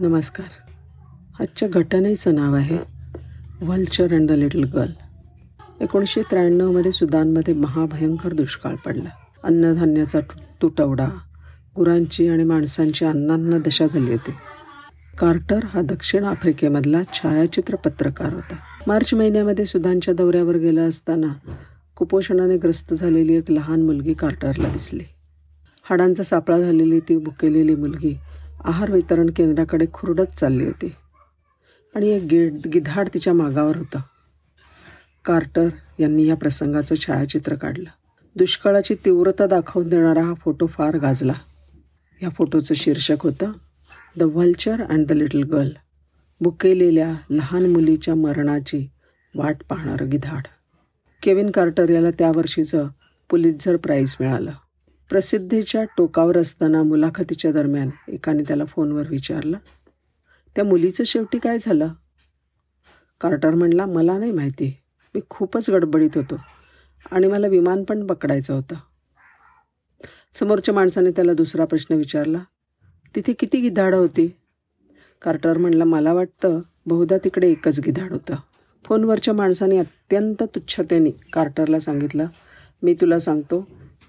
नमस्कार. आजच्या घटनेचं नाव आहे vulture and the little girl. एकोणीसशे त्र्याण्णवमध्ये सुदानमध्ये महाभयंकर दुष्काळ पडला. अन्नधान्याचा तु तुटवडा गुरांची आणि माणसांची अन्नांना दशा झाली होती. कार्टर हा दक्षिण आफ्रिकेमधला छायाचित्र पत्रकार होता. मार्च महिन्यामध्ये सुदानच्या दौऱ्यावर गेला असताना कुपोषणाने ग्रस्त झालेली एक लहान मुलगी कार्टरला दिसली. हाडांचा सापळा झालेली ती भुकेलेली मुलगी आहार वितरण केंद्राकडे खुरडत चालली होती. आणि एक गिड गिधाड तिच्या मागावर होतं. कार्टर यांनी या प्रसंगाचं छायाचित्र काढलं. दुष्काळाची तीव्रता दाखवून देणारा हा फोटो फार गाजला. या फोटोचं शीर्षक होतं the vulture and the little girl. बुकेलेल्या लहान मुलीच्या मरणाची वाट पाहणारं गिधाड. केविन कार्टर याला त्या वर्षीचं पुलितझर प्राईज मिळालं. प्रसिद्धीच्या टोकावर असताना मुलाखतीच्या दरम्यान एकाने त्याला फोनवर विचारलं त्या मुलीचं शेवटी काय झालं? कार्टर म्हणला मला नाही माहिती. मी खूपच गडबडीत होतो आणि मला विमान पण पकडायचं होतं. समोरच्या माणसाने त्याला दुसरा प्रश्न विचारला तिथे किती गिधाडं होती? कार्टर म्हणला मला वाटतं बहुधा तिकडे एकच गिधाड होतं. फोनवरच्या माणसाने अत्यंत तुच्छतेने कार्टरला सांगितलं मी तुला सांगतो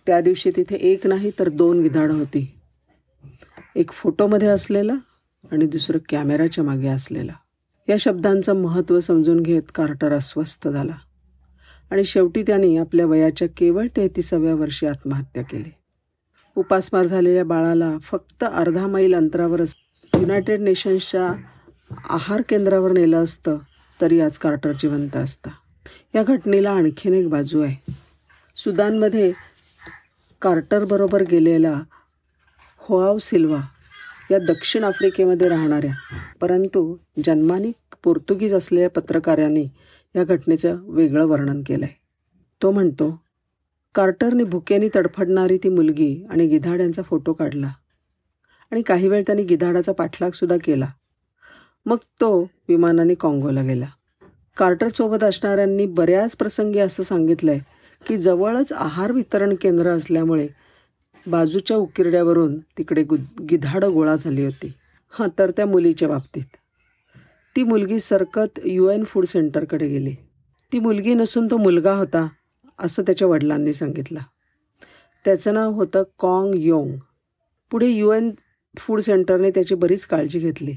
त्या दिवशी तिथे एक नाही तर दोन गिधाडं होती. एक फोटोमध्ये असलेला आणि दुसरं कॅमेराच्या मागे असलेला. या शब्दांचं महत्त्व समजून घेत कार्टर अस्वस्थ झाला. आणि शेवटी त्याने आपल्या वयाच्या केवळ तेहतीसाव्या वर्षी आत्महत्या केली. उपासमार झालेल्या बाळाला फक्त अर्धा मैल अंतरावरच युनायटेड नेशन्सच्या आहार केंद्रावर नेलं असतं तरी आज कार्टर जिवंत असता. या घटनेला आणखीन एक बाजू आहे. सुदानमध्ये कार्टरबरोबर गेलेला होआव सिल्वा या दक्षिण आफ्रिकेमध्ये राहणाऱ्या परंतु जन्माने पोर्तुगीज असलेल्या पत्रकारांनी या घटनेचं वेगळं वर्णन केलं आहे तो म्हणतो कार्टरने भुकेने तडफडणारी ती मुलगी आणि गिधाड यांचा फोटो काढला आणि काही वेळ त्यांनी गिधाडाचा पाठलागसुद्धा केला. मग तो विमानाने काँगोला गेला. कार्टरसोबत असणाऱ्यांनी बऱ्याच प्रसंगी असं सांगितलं आहे की जवळच आहार वितरण केंद्र असल्यामुळे बाजूच्या उकिरड्यावरून तिकडे गु गिधाडं गोळा झाली होती. हां तर त्या मुलीच्या बाबतीत. ती मुलगी सरकत यू एन फूड सेंटरकडे गेली. ती मुलगी नसून तो मुलगा होता असं त्याच्या वडिलांनी सांगितलं. त्याचं नाव होतं कॉंग योंग. पुढे यू एन फूड सेंटरने त्याची बरीच काळजी घेतली.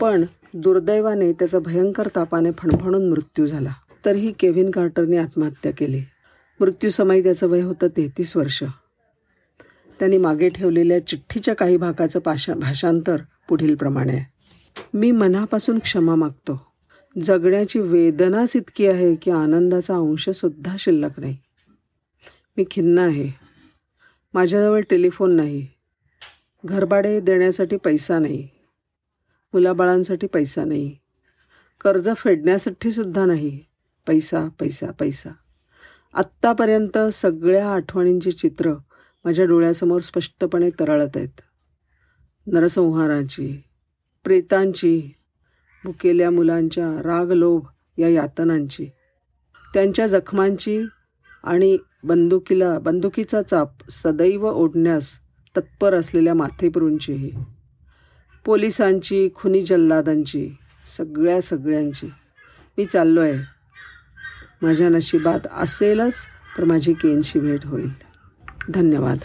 पण दुर्दैवाने त्याचा भयंकर तापाने फणफणून मृत्यू झाला. एकाहत्तरही केव्हिन कार्टरने आत्महत्या केली. मृत्यूसमयी त्याचं वय होतं तेहतीस वर्ष. त्यांनी मागे ठेवलेल्या चिठ्ठीच्या काही भागाचं पाशा भाषांतर पुढीलप्रमाणे. आहे मी मनापासून क्षमा मागतो. जगण्याची वेदनाच इतकी आहे की आनंदाचा अंशसुद्धा शिल्लक नाही. मी खिन्न आहे. माझ्याजवळ टेलिफोन नाही. घरभाडे देण्यासाठी पैसा नाही. मुलाबाळांसाठी पैसा नाही. कर्ज फेडण्यासाठी सुद्धा नाही. पैसा पैसा पैसा. आत्तापर्यंत सगळ्या आठवणींची चित्र माझ्या डोळ्यासमोर स्पष्टपणे तरळत आहेत. नरसंहाराची प्रेतांची भुकेल्या मुलांच्या रागलोभ या यातनांची त्यांच्या जखमांची आणि बंदुकीला बंदुकीचा चाप सदैव ओढण्यास तत्पर असलेल्या माथेपुरूंचीही. पोलिसांची खुनी जल्लादांची सगळ्या सगळ्यांची. मी चाललो आहे माझ्या नशिबात असेलच तर माझी केनशी भेट होईल. धन्यवाद.